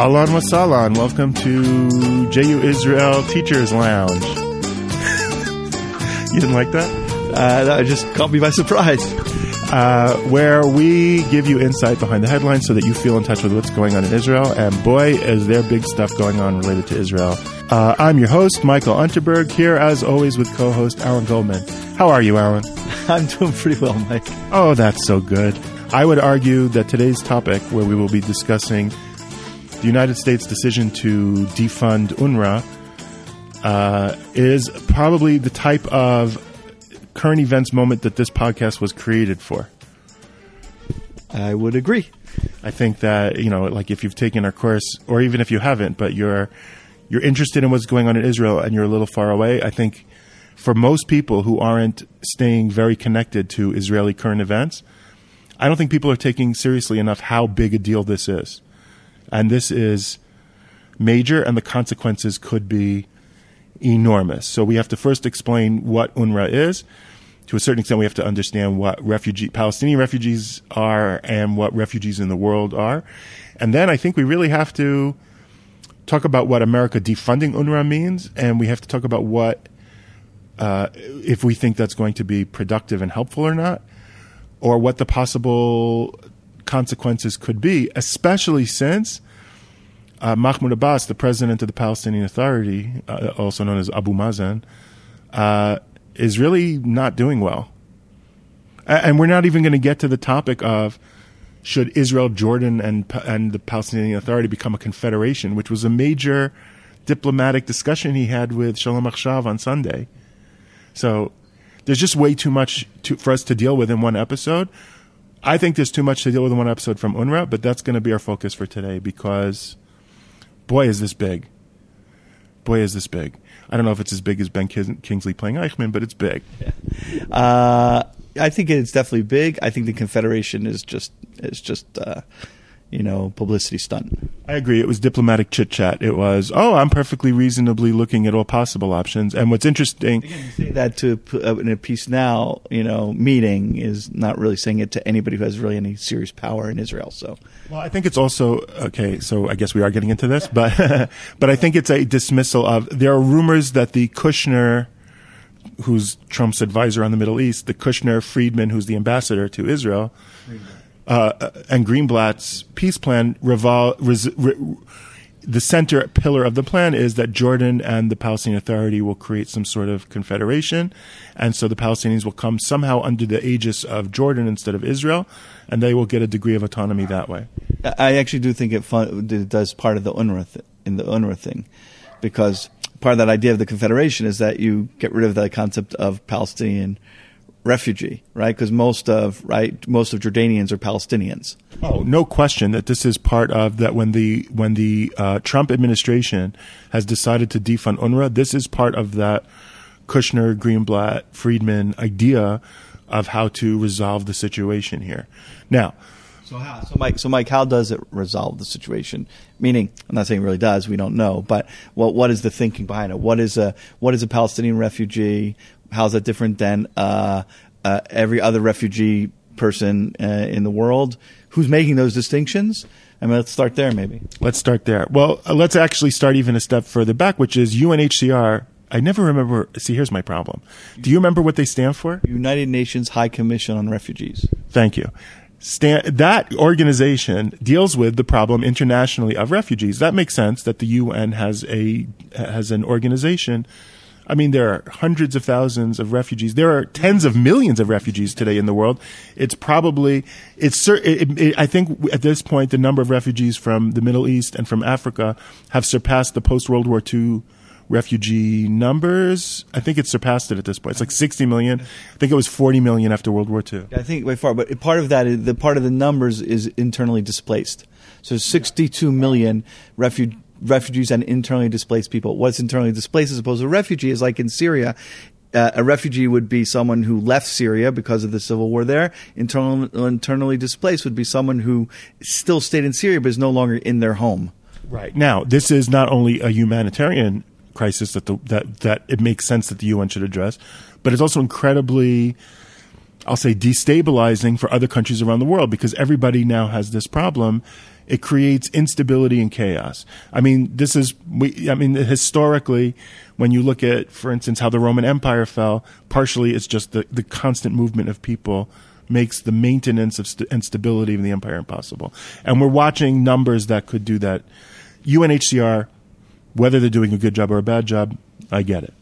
Alan Wasalan, welcome to JU Israel Teachers Lounge. you didn't like that? Uh, that just caught me by surprise. Uh, where we give you insight behind the headlines so that you feel in touch with what's going on in Israel. And boy, is there big stuff going on related to Israel. Uh, I'm your host, Michael Unterberg, here as always with co host Alan Goldman. How are you, Alan? I'm doing pretty well, Mike. Oh, that's so good. I would argue that today's topic, where we will be discussing the United States decision to defund UNRWA, uh, is probably the type of current events moment that this podcast was created for. I would agree. I think that you know, like if you've taken our course, or even if you haven't, but you're you're interested in what's going on in Israel and you're a little far away. I think for most people who aren't staying very connected to Israeli current events, I don't think people are taking seriously enough how big a deal this is, and this is major, and the consequences could be enormous. So we have to first explain what UNRWA is. To a certain extent, we have to understand what refugee Palestinian refugees are and what refugees in the world are, and then I think we really have to talk about what America defunding UNRWA means, and we have to talk about what uh, if we think that's going to be productive and helpful or not, or what the possible consequences could be, especially since uh, Mahmoud Abbas, the president of the Palestinian Authority, uh, also known as Abu Mazen, uh, is really not doing well. And we're not even going to get to the topic of should Israel, Jordan, and and the Palestinian Authority become a confederation, which was a major diplomatic discussion he had with Shalom Achshav on Sunday. So there's just way too much to, for us to deal with in one episode. I think there's too much to deal with in one episode from UNRWA, but that's going to be our focus for today because, boy, is this big. Boy, is this big. I don't know if it's as big as Ben Kingsley playing Eichmann, but it's big. Uh, I think it's definitely big. I think the Confederation is just is just uh, you know publicity stunt. I agree. It was diplomatic chit chat. It was, oh, I'm perfectly reasonably looking at all possible options. And what's interesting, Again, say that to uh, in a peace now, you know, meeting is not really saying it to anybody who has really any serious power in Israel. So, well, I think it's also okay. So I guess we are getting into this, but but I think it's a dismissal of. There are rumors that the Kushner who's Trump's advisor on the Middle East, the Kushner Friedman, who's the ambassador to Israel, uh, and Greenblatt's peace plan res- re- the center pillar of the plan is that Jordan and the Palestinian Authority will create some sort of confederation, and so the Palestinians will come somehow under the aegis of Jordan instead of Israel, and they will get a degree of autonomy that way. I actually do think it, fun- it does part of the UNRWA th- in the UNRWA thing, because part of that idea of the confederation is that you get rid of the concept of Palestinian refugee, right? Because most of right most of Jordanians are Palestinians. Oh, no question that this is part of that. When the when the uh, Trump administration has decided to defund UNRWA, this is part of that Kushner, Greenblatt, Friedman idea of how to resolve the situation here. Now. So how? So Mike, so Mike, how does it resolve the situation? Meaning, I'm not saying it really does. We don't know, but what what is the thinking behind it? What is a what is a Palestinian refugee? How's that different than uh, uh, every other refugee person uh, in the world? Who's making those distinctions? I mean, let's start there, maybe. Let's start there. Well, uh, let's actually start even a step further back, which is UNHCR. I never remember. See, here's my problem. Do you remember what they stand for? United Nations High Commission on Refugees. Thank you. Stand, that organization deals with the problem internationally of refugees. That makes sense that the UN has a has an organization. I mean, there are hundreds of thousands of refugees. There are tens of millions of refugees today in the world. It's probably it's. It, it, I think at this point, the number of refugees from the Middle East and from Africa have surpassed the post World War II refugee numbers. I think it's surpassed it at this point. It's like 60 million. I think it was 40 million after World War II. I think by far, but part of that is the part of the numbers is internally displaced. So 62 million refugees refugees and internally displaced people. What's internally displaced as opposed to a refugee is like in Syria. Uh, a refugee would be someone who left Syria because of the civil war there. Internal, internally displaced would be someone who still stayed in Syria but is no longer in their home. Right. Now, this is not only a humanitarian crisis that the, that that it makes sense that the UN should address, but it's also incredibly I'll say, destabilizing for other countries around the world because everybody now has this problem. It creates instability and chaos. I mean, this is, we, I mean, historically, when you look at, for instance, how the Roman Empire fell, partially it's just the, the constant movement of people makes the maintenance of st- and stability of the empire impossible. And we're watching numbers that could do that. UNHCR, whether they're doing a good job or a bad job, I get it.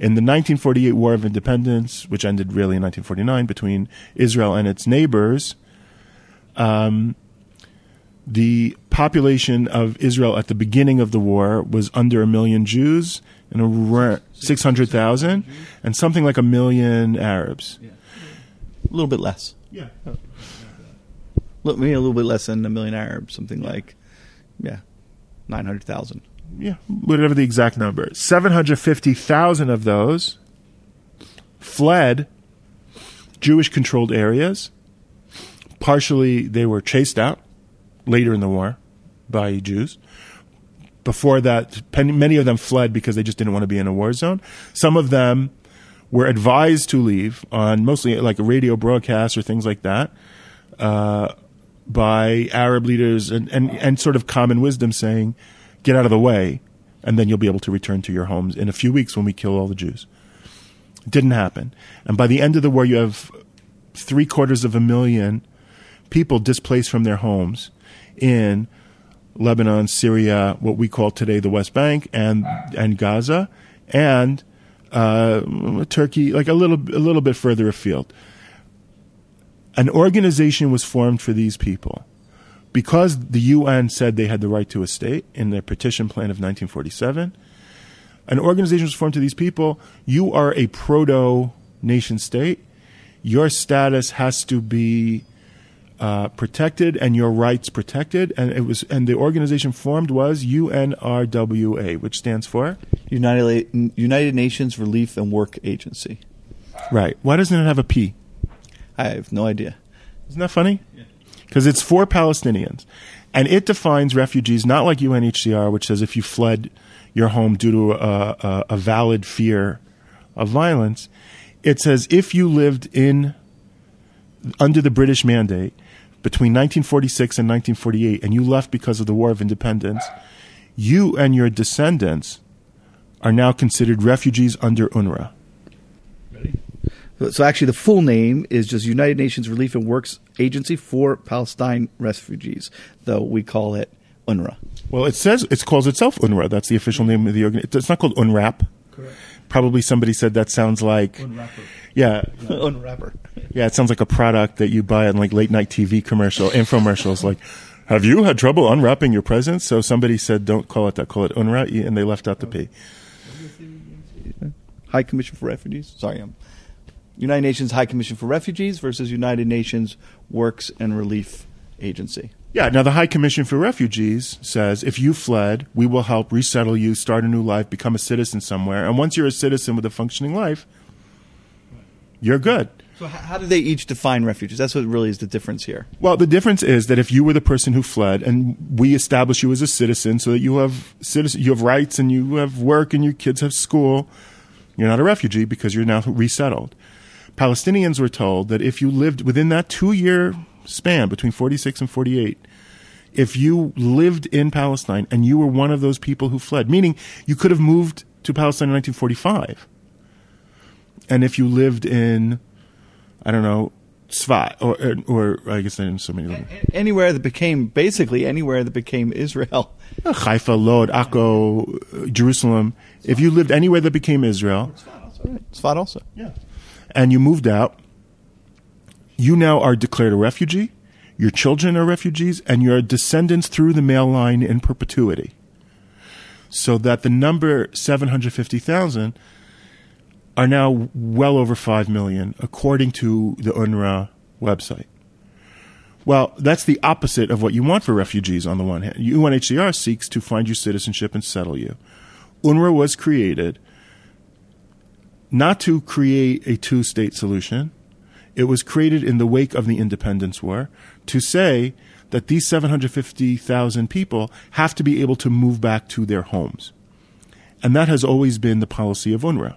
In the 1948 War of Independence, which ended really in 1949 between Israel and its neighbors, um, the population of Israel at the beginning of the war was under a million Jews and around 600,000 and something like a million Arabs. A little bit less. Yeah. Maybe a little bit less than a million Arabs, something like, yeah, 900,000. Yeah, whatever the exact number. 750,000 of those fled Jewish controlled areas. Partially, they were chased out later in the war by Jews. Before that, many of them fled because they just didn't want to be in a war zone. Some of them were advised to leave on mostly like radio broadcast or things like that uh, by Arab leaders and, and, and sort of common wisdom saying, get out of the way, and then you'll be able to return to your homes in a few weeks when we kill all the Jews. It didn't happen. And by the end of the war, you have three quarters of a million people displaced from their homes in Lebanon, Syria, what we call today the West Bank, and and Gaza, and uh, Turkey, like a little a little bit further afield. An organization was formed for these people because the UN said they had the right to a state in their partition plan of 1947. An organization was formed to these people. You are a proto nation state. Your status has to be uh, protected and your rights protected. And it was and the organization formed was UNRWA, which stands for United United Nations Relief and Work Agency. right. Why doesn't it have a P? I have no idea. Isn't that funny? Because it's for Palestinians. And it defines refugees not like UNHCR, which says if you fled your home due to a, a, a valid fear of violence. It says if you lived in under the British mandate between 1946 and 1948 and you left because of the War of Independence, you and your descendants are now considered refugees under UNRWA. So actually, the full name is just United Nations Relief and Works Agency for Palestine Refugees, though we call it UNRWA. Well, it says it calls itself UNRWA. That's the official name of the organization. It's not called UNRWAP. Correct. Probably somebody said that sounds like Unwrapper. yeah, UNRWAPper. yeah. It sounds like a product that you buy on like late night TV commercial infomercials. like, have you had trouble unwrapping your presents? So somebody said, don't call it that. Call it UNRWA, and they left out the P. High Commission for Refugees. Sorry, um, United Nations High Commission for Refugees versus United Nations Works and Relief Agency. Yeah. Now the High Commission for Refugees says if you fled, we will help resettle you, start a new life, become a citizen somewhere, and once you're a citizen with a functioning life, you're good. So how do they each define refugees? That's what really is the difference here. Well, the difference is that if you were the person who fled, and we establish you as a citizen, so that you have citizen, you have rights, and you have work, and your kids have school, you're not a refugee because you're now resettled. Palestinians were told that if you lived within that two-year span between 46 and 48, if you lived in Palestine and you were one of those people who fled, meaning you could have moved to Palestine in 1945, and if you lived in, I don't know, Svat, or, or, or I guess there are so many. Anywhere that became, basically anywhere that became Israel. Haifa, Lod, Akko, uh, Jerusalem. If you lived anywhere that became Israel, Sfat also. yeah. And you moved out, you now are declared a refugee. Your children are refugees, and your descendants through the male line in perpetuity. So that the number 750,000 are now well over 5 million, according to the UNRWA website. Well, that's the opposite of what you want for refugees on the one hand. UNHCR seeks to find you citizenship and settle you. UNRWA was created not to create a two state solution. It was created in the wake of the Independence War to say that these 750,000 people have to be able to move back to their homes. And that has always been the policy of UNRWA,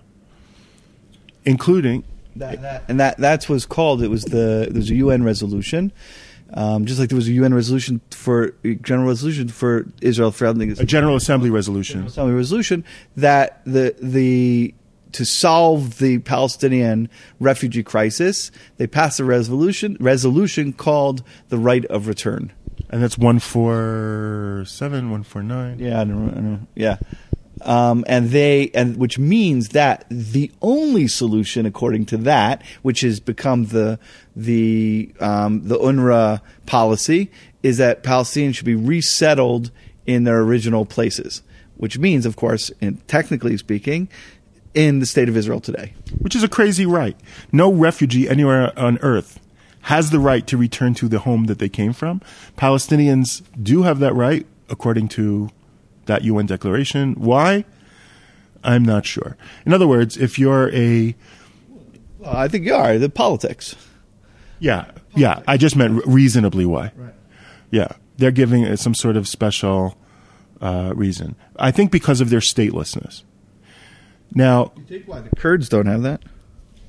including That, that, and that that's what's called. It was the there was a UN resolution, um, just like there was a UN resolution for general resolution for Israel founding a General Assembly resolution. Assembly resolution that the the to solve the Palestinian refugee crisis, they passed a resolution resolution called the right of return. And that's one four seven, one four nine. Yeah, I don't, I don't, yeah. Um, and they and which means that the only solution, according to that, which has become the the um, the UNRWA policy, is that Palestinians should be resettled in their original places. Which means, of course, in, technically speaking, in the state of Israel today. Which is a crazy right. No refugee anywhere on earth has the right to return to the home that they came from. Palestinians do have that right, according to that UN declaration. Why? I'm not sure. In other words, if you're a. Well, I think you are. The politics. Yeah, yeah. I just meant reasonably why. Right. Yeah. They're giving it some sort of special uh, reason. I think because of their statelessness. Now, you take why the Kurds don't have that.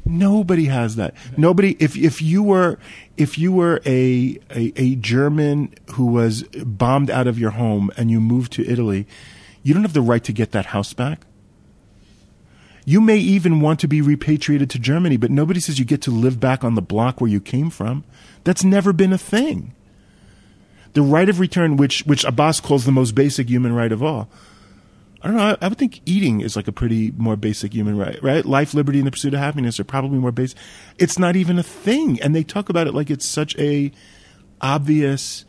Nobody has that. Nobody. If if you were if you were a, a, a German who was bombed out of your home and you moved to Italy, you don't have the right to get that house back. You may even want to be repatriated to Germany, but nobody says you get to live back on the block where you came from. That's never been a thing. The right of return, which which Abbas calls the most basic human right of all, I don't know. I, I, would think eating is like a pretty more basic human right, right? Life, liberty, and the pursuit of happiness are probably more basic. It's not even a thing, and they talk about it like it's such a obvious.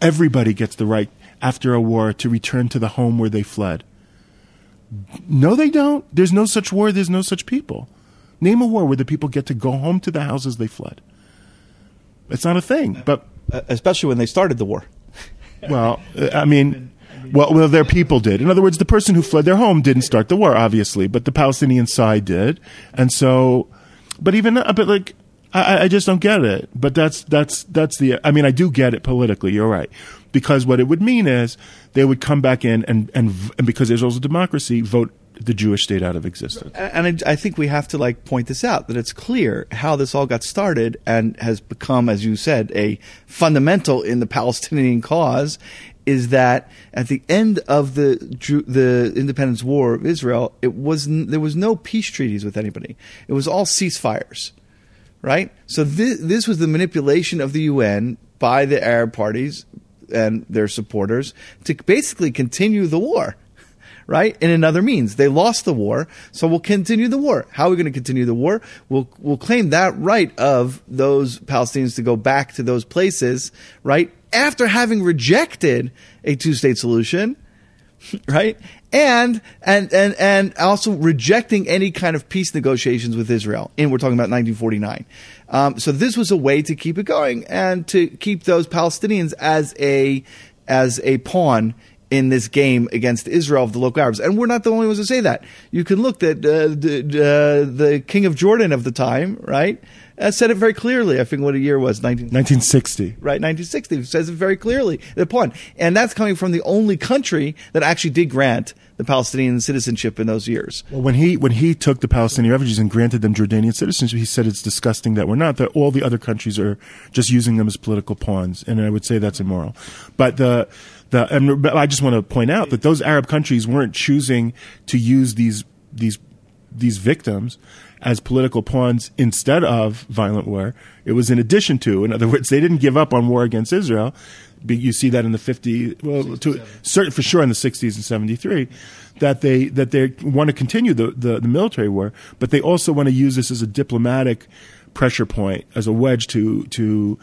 Everybody gets the right after a war to return to the home where they fled. No, they don't. There's no such war. There's no such people. Name a war where the people get to go home to the houses they fled. It's not a thing. But uh, especially when they started the war. Well, uh, I mean, well, well, their people did. In other words, the person who fled their home didn't start the war, obviously, but the Palestinian side did. And so, but even, uh, but like, I, I just don't get it. But that's that's that's the. I mean, I do get it politically. You're right, because what it would mean is they would come back in and and, and because Israel's a democracy, vote the Jewish state out of existence. And I, I, think we have to like point this out that it's clear how this all got started and has become, as you said, a fundamental in the Palestinian cause is that at the end of the the independence war of Israel, it was there was no peace treaties with anybody. It was all ceasefires, right? So this this was the manipulation of the UN by the Arab parties and their supporters to basically continue the war. Right? In another means. They lost the war, so we'll continue the war. How are we going to continue the war? We'll, we'll claim that right of those Palestinians to go back to those places, right? after having rejected a two state solution, right? And, and, and, and also rejecting any kind of peace negotiations with Israel. And we're talking about 1949. Um, so this was a way to keep it going and to keep those Palestinians as a, as a pawn in this game against Israel of the local Arabs. And we're not the only ones to say that. You can look that uh, the, uh, the king of Jordan of the time, right? uh, said it very clearly. I think what a year was 19- 1960. Right, 1960 says it very clearly. The pawn. point, and that's coming from the only country that actually did grant the Palestinian citizenship in those years. Well, when he when he took the Palestinian refugees and granted them Jordanian citizenship, he said it's disgusting that we're not. That all the other countries are just using them as political pawns, and I would say that's immoral. But the the and I just want to point out that those Arab countries weren't choosing to use these these these victims as political pawns instead of violent war. It was in addition to. In other words, they didn't give up on war against Israel. You see that in the 50s, well, to, certain, for sure in the 60s and 73, that they that they want to continue the, the, the military war, but they also want to use this as a diplomatic pressure point, as a wedge to to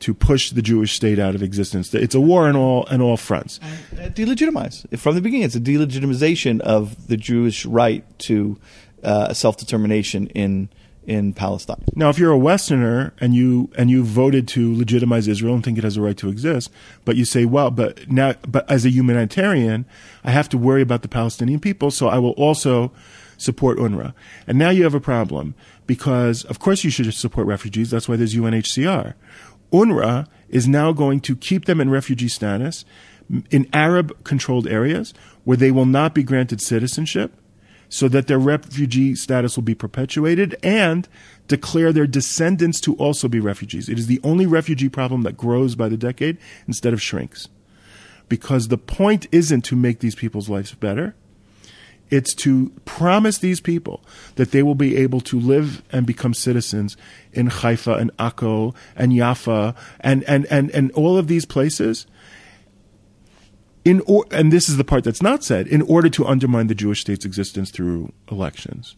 to push the Jewish state out of existence. It's a war on all on all fronts. And delegitimize from the beginning. It's a delegitimization of the Jewish right to uh, self determination in in Palestine. Now, if you're a Westerner and you and you voted to legitimize Israel and think it has a right to exist, but you say, well, but now, but as a humanitarian, I have to worry about the Palestinian people, so I will also support UNRWA. And now you have a problem because, of course, you should support refugees. That's why there's UNHCR. UNRWA is now going to keep them in refugee status in Arab controlled areas where they will not be granted citizenship so that their refugee status will be perpetuated and declare their descendants to also be refugees. It is the only refugee problem that grows by the decade instead of shrinks. Because the point isn't to make these people's lives better. It's to promise these people that they will be able to live and become citizens in Haifa and Akko and Jaffa and, and, and, and all of these places. In or, and this is the part that's not said, in order to undermine the Jewish state's existence through elections.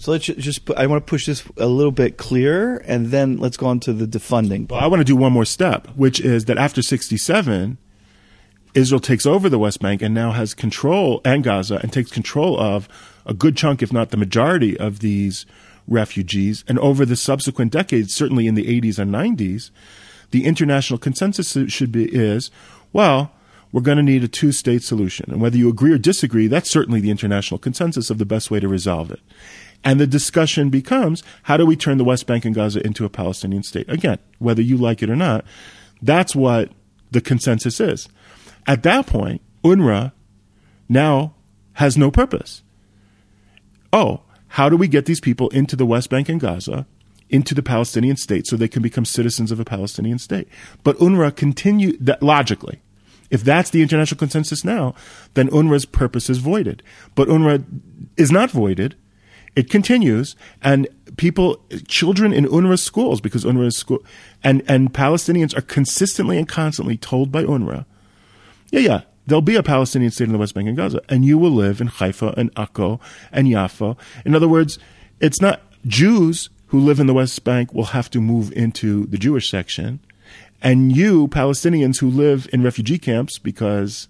So let's just. I want to push this a little bit clearer, and then let's go on to the defunding. Well, I want to do one more step, which is that after 67, Israel takes over the West Bank and now has control and Gaza and takes control of a good chunk, if not the majority, of these refugees. And over the subsequent decades, certainly in the 80s and 90s, the international consensus should be is, well, we're going to need a two-state solution. And whether you agree or disagree, that's certainly the international consensus of the best way to resolve it. And the discussion becomes, how do we turn the West Bank and Gaza into a Palestinian state? Again, whether you like it or not, that's what the consensus is. At that point, UNRWA now has no purpose. Oh, how do we get these people into the West Bank and Gaza, into the Palestinian state, so they can become citizens of a Palestinian state? But UNRWA continue that logically. If that's the international consensus now, then UNRWA's purpose is voided. But UNRWA is not voided. It continues, and people, children in UNRWA schools, because UNRWA is school, and, and Palestinians are consistently and constantly told by UNRWA yeah, yeah. There'll be a Palestinian state in the West Bank and Gaza, and you will live in Haifa and Akko and Jaffa. In other words, it's not Jews who live in the West Bank will have to move into the Jewish section, and you Palestinians who live in refugee camps because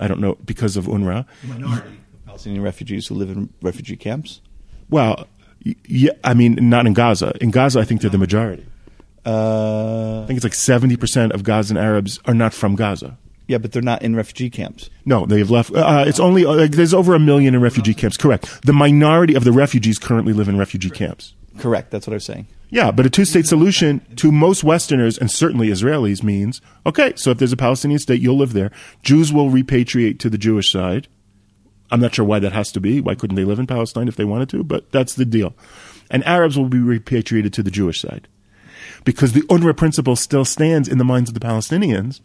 I don't know because of UNRWA, minority Palestinian refugees who live in refugee camps. Well, yeah, I mean, not in Gaza. In Gaza, I think they're the majority. Uh, I think it's like seventy percent of Gazan Arabs are not from Gaza. Yeah, but they're not in refugee camps. No, they've left. Uh, it's only uh, there's over a million in refugee camps. Correct. The minority of the refugees currently live in refugee camps. Correct. That's what I was saying. Yeah, but a two-state solution to most Westerners and certainly Israelis means okay. So if there's a Palestinian state, you'll live there. Jews will repatriate to the Jewish side. I'm not sure why that has to be. Why couldn't they live in Palestine if they wanted to? But that's the deal. And Arabs will be repatriated to the Jewish side because the UNRWA principle still stands in the minds of the Palestinians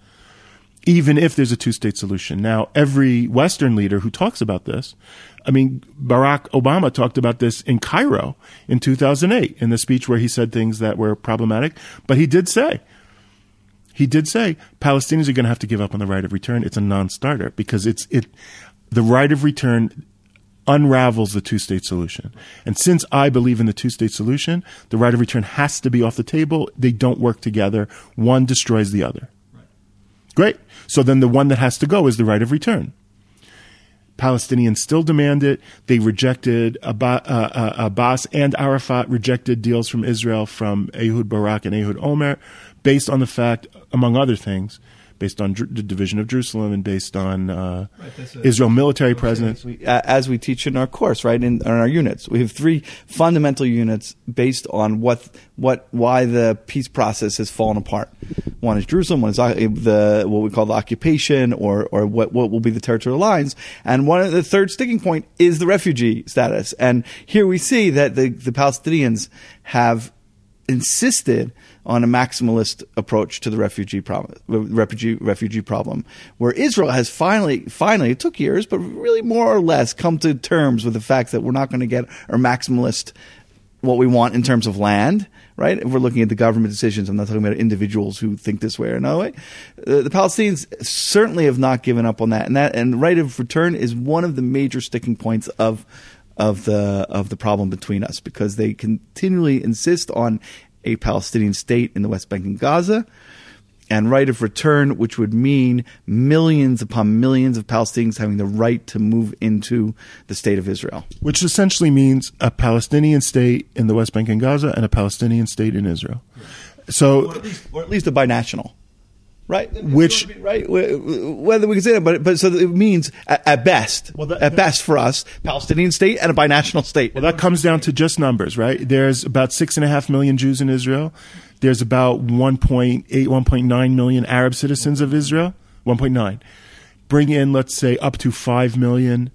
even if there's a two state solution. Now, every Western leader who talks about this, I mean, Barack Obama talked about this in Cairo in 2008 in the speech where he said things that were problematic, but he did say, he did say Palestinians are going to have to give up on the right of return. It's a non-starter because it's it the right of return unravels the two-state solution. And since I believe in the two-state solution, the right of return has to be off the table. They don't work together. One destroys the other. Great. So then the one that has to go is the right of return. Palestinians still demand it. They rejected uh, uh, Abbas and Arafat rejected deals from Israel from Ehud Barak and Ehud Olmert based on the fact, among other things, based on the division of Jerusalem and based on uh, right, Israel military presence. We, as we teach in our course, right in, in, our units, we have three fundamental units based on what what why the peace process has fallen apart. One is Jerusalem, one is uh, the what we call the occupation, or or what what will be the territorial lines, and one of the third sticking point is the refugee status. And here we see that the the Palestinians have insisted on a maximalist approach to the refugee problem, refugee refugee problem, where Israel has finally, finally, it took years, but really more or less come to terms with the fact that we're not going to get our maximalist what we want in terms of land, right? If we're looking at the government decisions, I'm not talking about individuals who think this way or another way. Uh, the Palestinians certainly have not given up on that, and that and right of return is one of the major sticking points of of the of the problem between us because they continually insist on a Palestinian state in the West Bank and Gaza, and right of return, which would mean millions upon millions of Palestinians having the right to move into the state of Israel. Which essentially means a Palestinian state in the West Bank and Gaza and a Palestinian state in Israel. So, or at least, or at least a binational right? Which right? Whether we can say that, but but so it means at, at best, well, that, at best for us, Palestinian state and a binational state. Well, that comes down to just numbers, right? There's about six and a half million Jews in Israel. There's about 1.8, 1.9 million Arab citizens of Israel. 1.9. Bring in, let's say, up to five million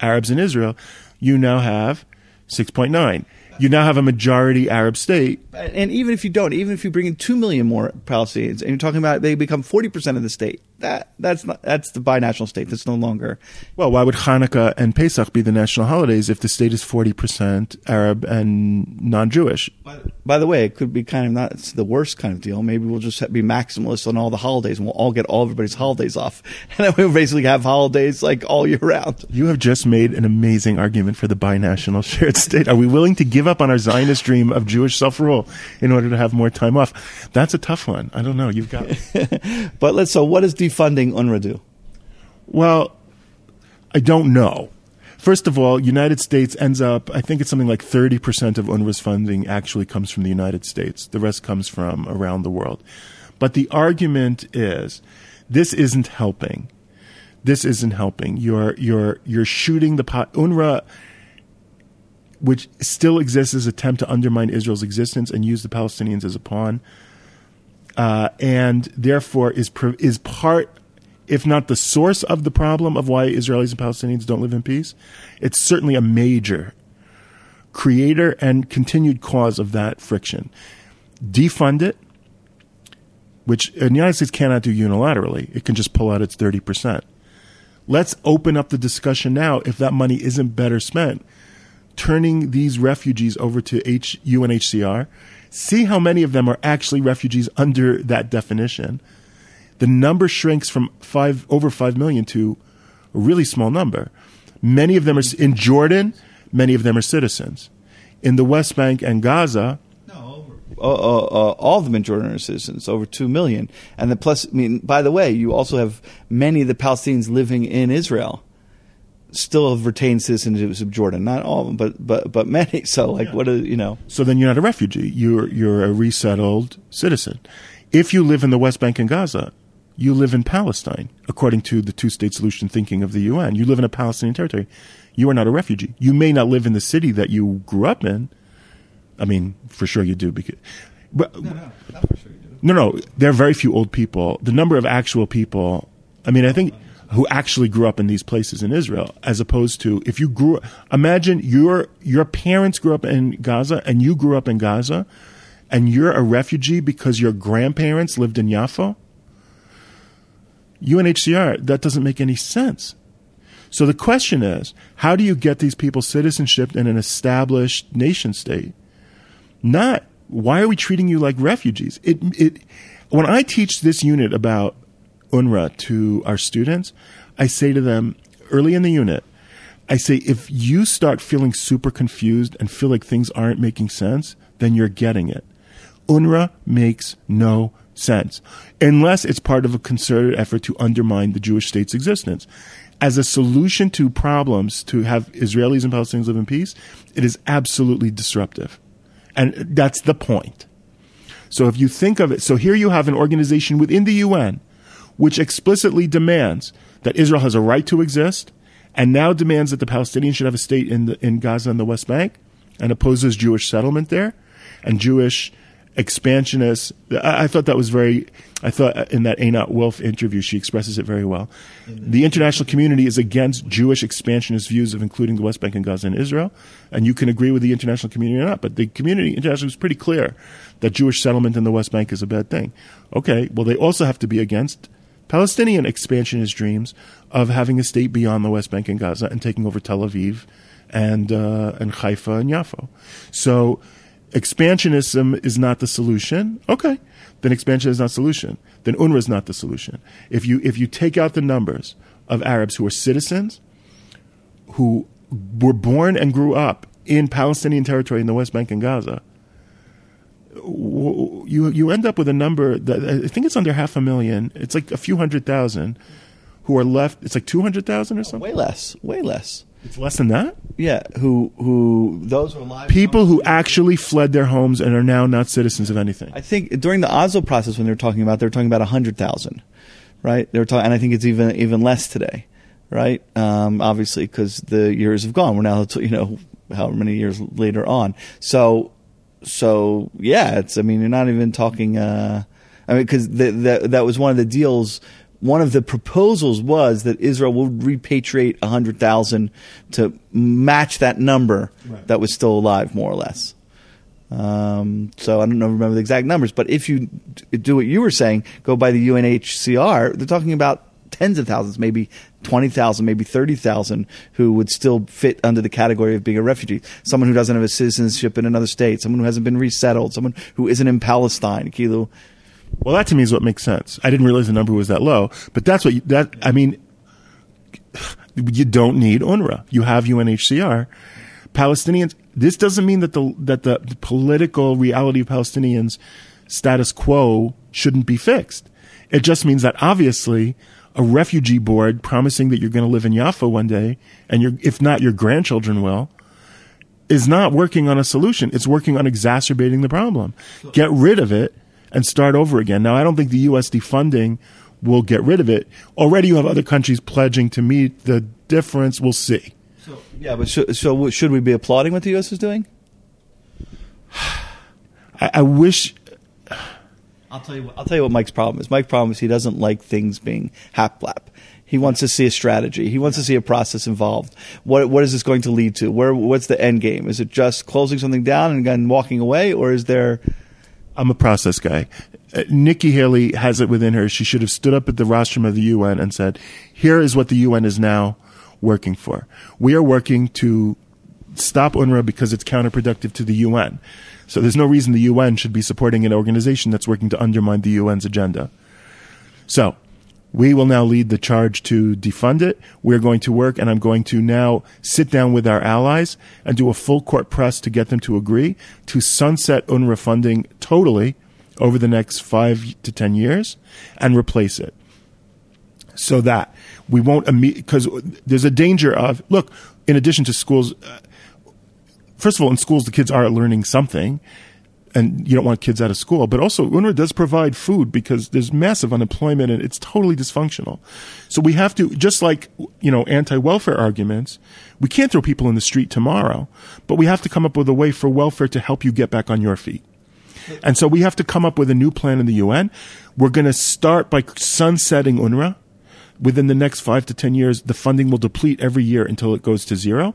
Arabs in Israel. you now have 6.9. You now have a majority Arab state. And even if you don't, even if you bring in two million more Palestinians, and you're talking about they become forty percent of the state, that that's not that's the binational state. That's no longer. Well, why would Hanukkah and Pesach be the national holidays if the state is 40% Arab and non Jewish? By, by the way, it could be kind of not it's the worst kind of deal. Maybe we'll just be maximalist on all the holidays, and we'll all get all everybody's holidays off, and then we'll basically have holidays like all year round. You have just made an amazing argument for the binational shared state. Are we willing to give up on our Zionist dream of Jewish self rule in order to have more time off? That's a tough one. I don't know. You've got. but let's. So, what does defunding UNRWA do? Well, I don't know. First of all, United States ends up, I think it's something like 30% of UNRWA's funding actually comes from the United States. The rest comes from around the world. But the argument is this isn't helping. This isn't helping. You're, you're, you're shooting the pot. UNRWA, which still exists as an attempt to undermine Israel's existence and use the Palestinians as a pawn, uh, and therefore is, is part if not the source of the problem of why Israelis and Palestinians don't live in peace, it's certainly a major creator and continued cause of that friction. Defund it, which the United States cannot do unilaterally. It can just pull out its 30%. Let's open up the discussion now if that money isn't better spent turning these refugees over to H- UNHCR. See how many of them are actually refugees under that definition the number shrinks from five over five million to a really small number. Many of them are in Jordan. Many of them are citizens. In the West Bank and Gaza, uh, uh, uh, all in Jordan are citizens, over two million. And the plus, I mean, by the way, you also have many of the Palestinians living in Israel still have retained citizenship of Jordan. Not all of them, but but but many. So, like, yeah. what are you know? So then you're not a refugee. You're you're a resettled citizen. If you live in the West Bank and Gaza, you live in Palestine, according to the two state solution thinking of the UN. You live in a Palestinian territory. You are not a refugee. You may not live in the city that you grew up in. I mean, for sure you do. Because, but, no, no, not for sure you do. No, no. There are very few old people. The number of actual people, I mean, I think who actually grew up in these places in Israel, as opposed to if you grew. Imagine your your parents grew up in Gaza and you grew up in Gaza, and you're a refugee because your grandparents lived in Yaffo. UNHCR, that doesn't make any sense. So the question is, how do you get these people citizenship in an established nation state? Not why are we treating you like refugees? It, it, when I teach this unit about UNRWA to our students, I say to them early in the unit, I say, if you start feeling super confused and feel like things aren't making sense, then you're getting it. UNRWA makes no sense, unless it's part of a concerted effort to undermine the Jewish state's existence. As a solution to problems to have Israelis and Palestinians live in peace, it is absolutely disruptive. And that's the point. So if you think of it, so here you have an organization within the UN which explicitly demands that Israel has a right to exist and now demands that the Palestinians should have a state in, the, in Gaza and the West Bank and opposes Jewish settlement there and Jewish expansionist. I, I, thought that was very. I thought in that Einat Wilf interview, she expresses it very well. The international community is against Jewish expansionist views of including the West Bank and Gaza and Israel, and you can agree with the international community or not. But the community internationally is pretty clear that Jewish settlement in the West Bank is a bad thing. Okay, well they also have to be against Palestinian expansionist dreams of having a state beyond the West Bank and Gaza and taking over Tel Aviv and uh, and Haifa and Yaffo. So expansionism is not the solution, okay, then expansion is not solution. Then UNRWA is not the solution. If you if you take out the numbers of Arabs who are citizens, who were born and grew up in Palestinian territory in the West Bank and Gaza, you you end up with a number that I think it's under half a million. It's like a few hundred thousand who are left. It's like two hundred thousand or something. Way less. Way less. It's less than that. Yeah, who who those are alive people who actually fled their homes and are now not citizens of anything. I think during the Oslo process when they were talking about they were talking about hundred thousand, right? They were talking, and I think it's even even less today, right? Um, obviously, because the years have gone. We're now you know however many years later on. So so yeah, it's I mean you're not even talking. Uh, I mean because that that was one of the deals one of the proposals was that Israel would repatriate 100,000 to match that number Right. that was still alive, more or less. Um, so I don't know, remember the exact numbers, but if you do what you were saying, go by the UNHCR, they're talking about tens of thousands, maybe 20,000, maybe 30,000 who would still fit under the category of being a refugee. Someone who doesn't have a citizenship in another state, someone who hasn't been resettled, someone who isn't in Palestine. Kilo. Well, that to me is what makes sense. I didn't realize the number was that low, but that's what you, that. I mean, you don't need UNRWA. You have UNHCR. Palestinians. This doesn't mean that the that the political reality of Palestinians status quo shouldn't be fixed. It just means that obviously a refugee board promising that you're going to live in Jaffa one day, and your if not your grandchildren will, is not working on a solution. It's working on exacerbating the problem. Get rid of it and start over again. Now, I don't think the U.S. defunding will get rid of it. Already, you have other countries pledging to meet the difference. We'll see. So, Yeah, but sh- so should we be applauding what the U.S. is doing? I, I wish. I'll tell you what. I'll tell you what Mike's problem is. Mike's problem is he doesn't like things being haplap. He wants to see a strategy. He wants to see a process involved. What what is this going to lead to? Where what's the end game? Is it just closing something down and then walking away, or is there? I'm a process guy. Uh, Nikki Haley has it within her. She should have stood up at the rostrum of the UN and said, "Here is what the UN is now working for. We are working to stop UNRWA because it's counterproductive to the UN. So there's no reason the UN should be supporting an organization that's working to undermine the UN's agenda. So we will now lead the charge to defund it. We're going to work, and I'm going to now sit down with our allies and do a full court press to get them to agree to sunset UNRWA funding totally over the next five to ten years and replace it so that we won't because there's a danger of look in addition to schools uh, first of all in schools the kids are learning something and you don't want kids out of school but also UNRWA does provide food because there's massive unemployment and it's totally dysfunctional so we have to just like you know anti-welfare arguments we can't throw people in the street tomorrow but we have to come up with a way for welfare to help you get back on your feet and so we have to come up with a new plan in the UN. We're going to start by sunsetting UNRWA. Within the next five to 10 years, the funding will deplete every year until it goes to zero.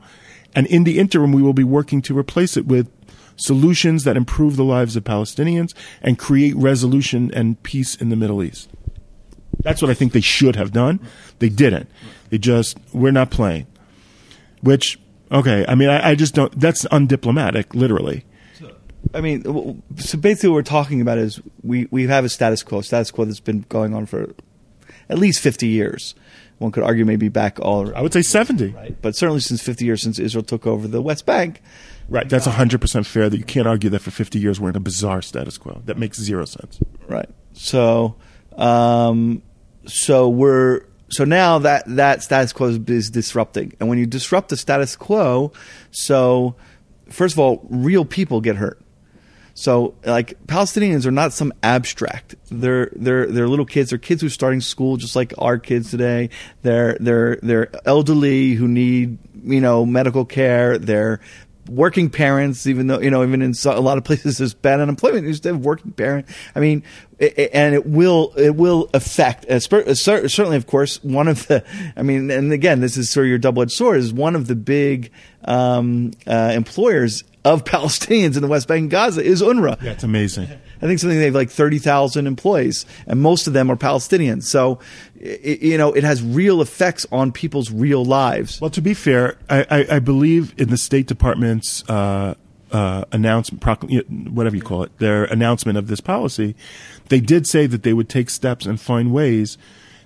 And in the interim, we will be working to replace it with solutions that improve the lives of Palestinians and create resolution and peace in the Middle East. That's what I think they should have done. They didn't. They just, we're not playing. Which, okay, I mean, I, I just don't, that's undiplomatic, literally. I mean, so basically, what we're talking about is we, we have a status quo, status quo that's been going on for at least 50 years. One could argue maybe back all, I would say 70. right? But certainly since 50 years since Israel took over the West Bank. Right. That's 100% fair that you can't argue that for 50 years we're in a bizarre status quo. That makes zero sense. Right. So, um, so we're so now that that status quo is, is disrupting, and when you disrupt the status quo, so first of all, real people get hurt. So, like Palestinians are not some abstract. They're they're they're little kids. They're kids who are starting school just like our kids today. They're they're they're elderly who need you know medical care. They're working parents, even though you know even in a lot of places there's bad unemployment. You still have working parent. I mean, it, it- and it will it will affect uh, uh, cer- certainly, of course, one of the. I mean, and again, this is sort of your double edged sword. Is one of the big um, uh, employers of Palestinians in the West Bank and Gaza is UNRWA. Yeah, it's amazing. I think something they have like thirty thousand employees, and most of them are Palestinians. So, i you know, it has real effects on people's real lives. Well, to be fair, I, I, I believe in the State Department's uh, uh, announcement, procl- whatever you call it, their announcement of this policy. They did say that they would take steps and find ways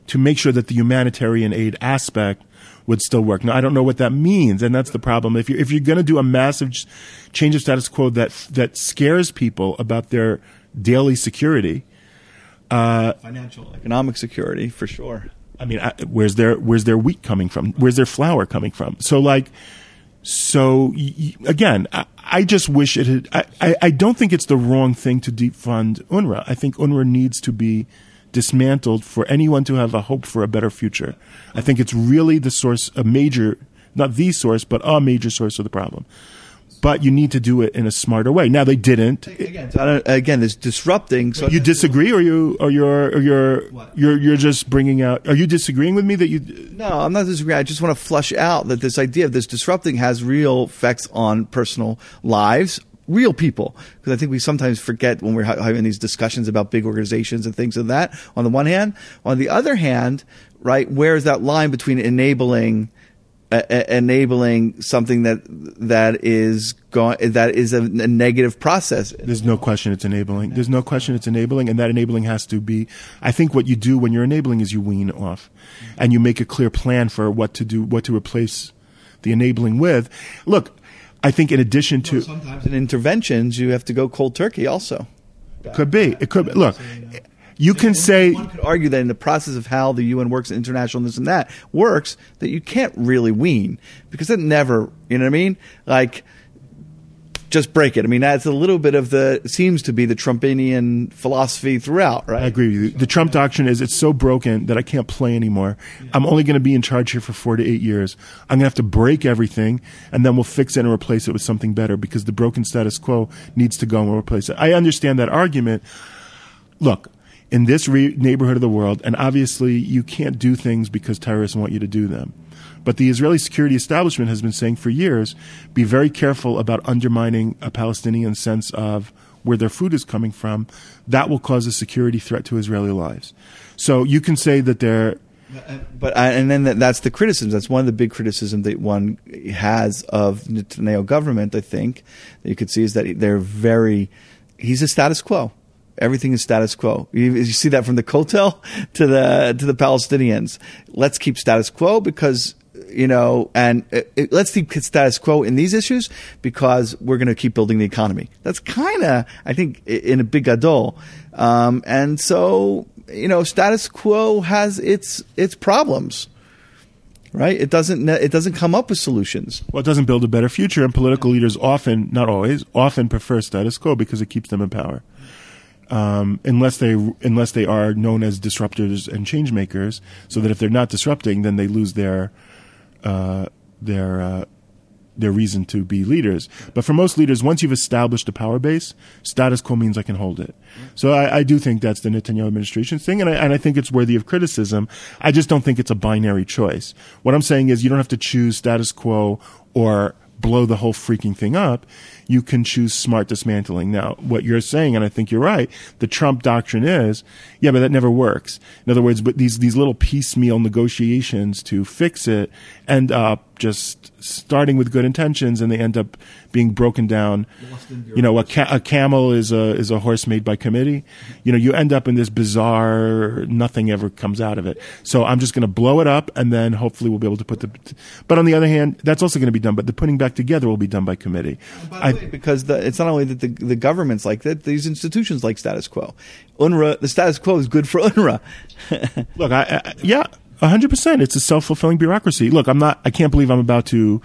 to make sure that the humanitarian aid aspect would still work. Now, I don't know what that means, and that's the problem. If you're if you're going to do a massive change of status quo that that scares people about their daily security, uh, Financial, economic security, for sure. I mean, I, where's their where's their wheat coming from? Where's their flour coming from? So like, so y- y- again, I, I just wish it had. I, I, I don't think it's the wrong thing to defund UNRWA. I think UNRWA needs to be dismantled for anyone to have a hope for a better future. I think it's really the source, a major, not the source, but a major source of the problem. but you need to do it in a smarter way. Now they didn't. Again, so again, there's disrupting. So You disagree, or you, or you're, or you're, you're, you're just bringing out. Are you disagreeing with me that you? No, I'm not disagreeing. I just want to flush out that this idea of this disrupting has real effects on personal lives, real people. Because I think we sometimes forget when we're ha- having these discussions about big organizations and things of that. On the one hand, on the other hand, right, where is that line between enabling? Uh, enabling something that that is going that is a, a negative process. There's no question it's enabling. There's no question it's enabling, and that enabling has to be. I think what you do when you're enabling is you wean off, and you make a clear plan for what to do, what to replace the enabling with. Look, I think in addition to Sometimes in interventions, you have to go cold turkey. Also, could be it could be, look. You can say one could argue that in the process of how the UN works, international and this and that works, that you can't really wean because it never, you know what I mean? Like, just break it. I mean, that's a little bit of the seems to be the Trumpinian philosophy throughout, right? I agree with you. The Trump doctrine is it's so broken that I can't play anymore. I'm only going to be in charge here for four to eight years. I'm going to have to break everything, and then we'll fix it and replace it with something better because the broken status quo needs to go and we'll replace it. I understand that argument. Look, in this re- neighborhood of the world, and obviously you can't do things because terrorists want you to do them. But the Israeli security establishment has been saying for years be very careful about undermining a Palestinian sense of where their food is coming from. That will cause a security threat to Israeli lives. So you can say that they're. But and then that, that's the criticism. That's one of the big criticisms that one has of Netanyahu government. I think that you could see is that they're very. He's a status quo. Everything is status quo. You, you see that from the Kotel to the to the Palestinians. Let's keep status quo because you know, and it, it, let's keep status quo in these issues because we're going to keep building the economy. That's kind of, I think, in a big gadol. Um, and so, you know, status quo has its its problems, right? It doesn't it doesn't come up with solutions. Well, it doesn't build a better future, and political leaders often, not always, often prefer status quo because it keeps them in power. Um, unless they unless they are known as disruptors and change makers, so that if they're not disrupting, then they lose their uh, their uh, their reason to be leaders. But for most leaders, once you've established a power base, status quo means I can hold it. So I, I do think that's the Netanyahu administration's thing, and I, and I think it's worthy of criticism. I just don't think it's a binary choice. What I'm saying is you don't have to choose status quo or blow the whole freaking thing up. You can choose smart dismantling. Now, what you're saying, and I think you're right, the Trump doctrine is, yeah, but that never works. In other words, but these these little piecemeal negotiations to fix it end up just starting with good intentions, and they end up being broken down. You know, a, ca- a camel is a is a horse made by committee. You know, you end up in this bizarre. Nothing ever comes out of it. So I'm just going to blow it up, and then hopefully we'll be able to put the. But on the other hand, that's also going to be done. But the putting back together will be done by committee. I, because the, it's not only that the, the governments like that; these institutions like status quo. UNRWA, the status quo is good for UNRWA. Look, I, I yeah, hundred percent. It's a self fulfilling bureaucracy. Look, I'm not. I can't believe I'm about to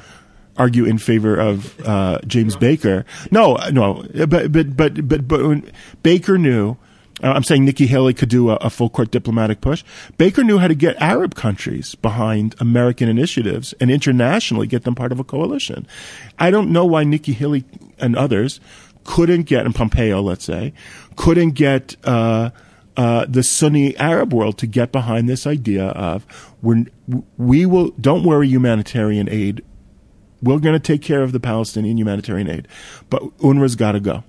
argue in favor of uh, James Baker. No, no, but but but but but Baker knew. Uh, I'm saying Nikki Haley could do a, a, full court diplomatic push. Baker knew how to get Arab countries behind American initiatives and internationally get them part of a coalition. I don't know why Nikki Haley and others couldn't get, and Pompeo, let's say, couldn't get uh, uh, the Sunni Arab world to get behind this idea of we're, we will don't worry humanitarian aid. We're going to take care of the Palestinian humanitarian aid, but UNRWA's got to go.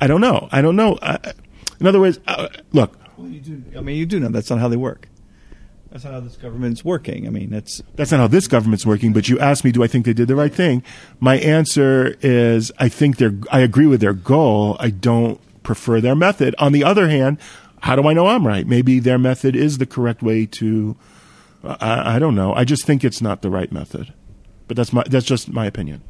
I don't know. I don't know. I, in other words, uh, look. Well, you do. I mean, you do know that's not how they work. That's not how this government's working. I mean, that's that's not how this government's working. But you asked me, do I think they did the right thing? My answer is, I think they're. I agree with their goal. I don't prefer their method. On the other hand, how do I know I'm right? Maybe their method is the correct way to. I, I don't know. I just think it's not the right method. But that's my. That's just my opinion.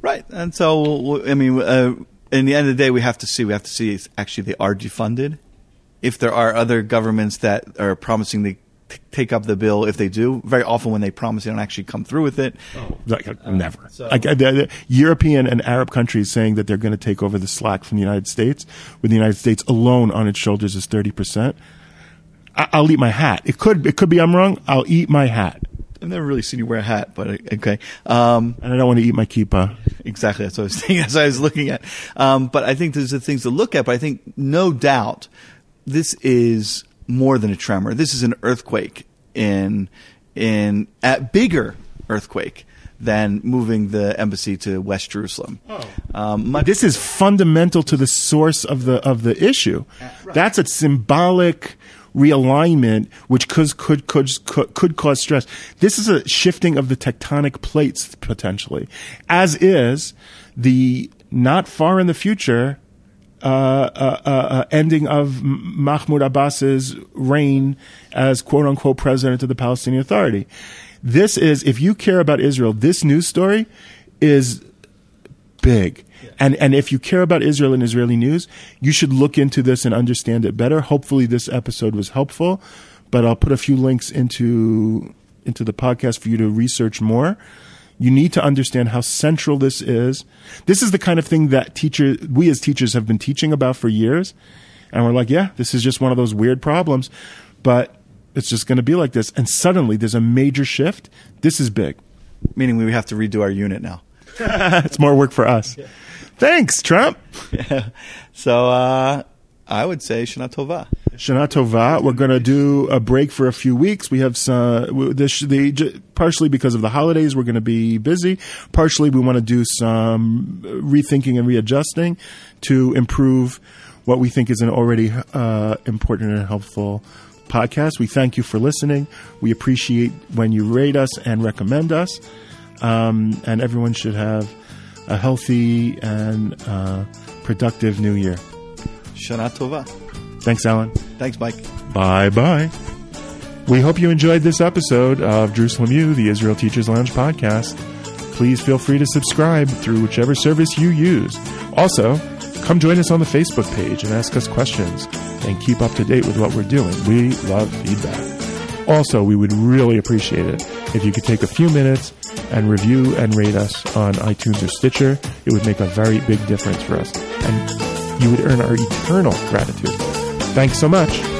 Right, and so I mean. Uh, in the end of the day, we have to see. We have to see if actually they are defunded. If there are other governments that are promising to t- take up the bill, if they do, very often when they promise, they don't actually come through with it. Oh, like, uh, never. So. Like, the, the European and Arab countries saying that they're going to take over the slack from the United States, with the United States alone on its shoulders is thirty percent. I'll eat my hat. It could. It could be I'm wrong. I'll eat my hat. I've never really seen you wear a hat, but uh, okay. Um, And I don't want to eat my kippah. Exactly. That's what I was thinking. That's what I was looking at. Um, but I think there's the things to look at. But I think no doubt this is more than a tremor. This is an earthquake in in a bigger earthquake than moving the embassy to West Jerusalem. Um, much, This is fundamental to the source of the of the issue. That's a symbolic realignment which could, could could could cause stress. This is a shifting of the tectonic plates potentially, as is the not far in the future uh, uh, uh, uh, ending of Mahmoud Abbas's reign as quote unquote president of the Palestinian Authority. This is, if you care about Israel, this news story is big. And and if you care about Israel and Israeli news, you should look into this and understand it better. Hopefully this episode was helpful, but I'll put a few links into into the podcast for you to research more. You need to understand how central this is. This is the kind of thing that teacher we as teachers have been teaching about for years. And we're like, yeah, this is just one of those weird problems, but it's just going to be like this. And suddenly there's a major shift. This is big. meaning we have to redo our unit now. it's more work for us. Thanks, Trump. So uh, I would say Shana Tova. Shana Tova. We're going to do a break for a few weeks. We have some, this, the, partially because of the holidays, we're going to be busy. Partially, we want to do some rethinking and readjusting to improve what we think is an already uh, important and helpful podcast. We thank you for listening. We appreciate when you rate us and recommend us. Um, and everyone should have a healthy and uh, productive new year. Shana Tova. Thanks, Alan. Thanks, Mike. Bye bye. We hope you enjoyed this episode of Jerusalem U, the Israel Teachers Lounge podcast. Please feel free to subscribe through whichever service you use. Also, come join us on the Facebook page and ask us questions and keep up to date with what we're doing. We love feedback. Also, we would really appreciate it if you could take a few minutes and review and rate us on iTunes or Stitcher. It would make a very big difference for us. And you would earn our eternal gratitude. Thanks so much.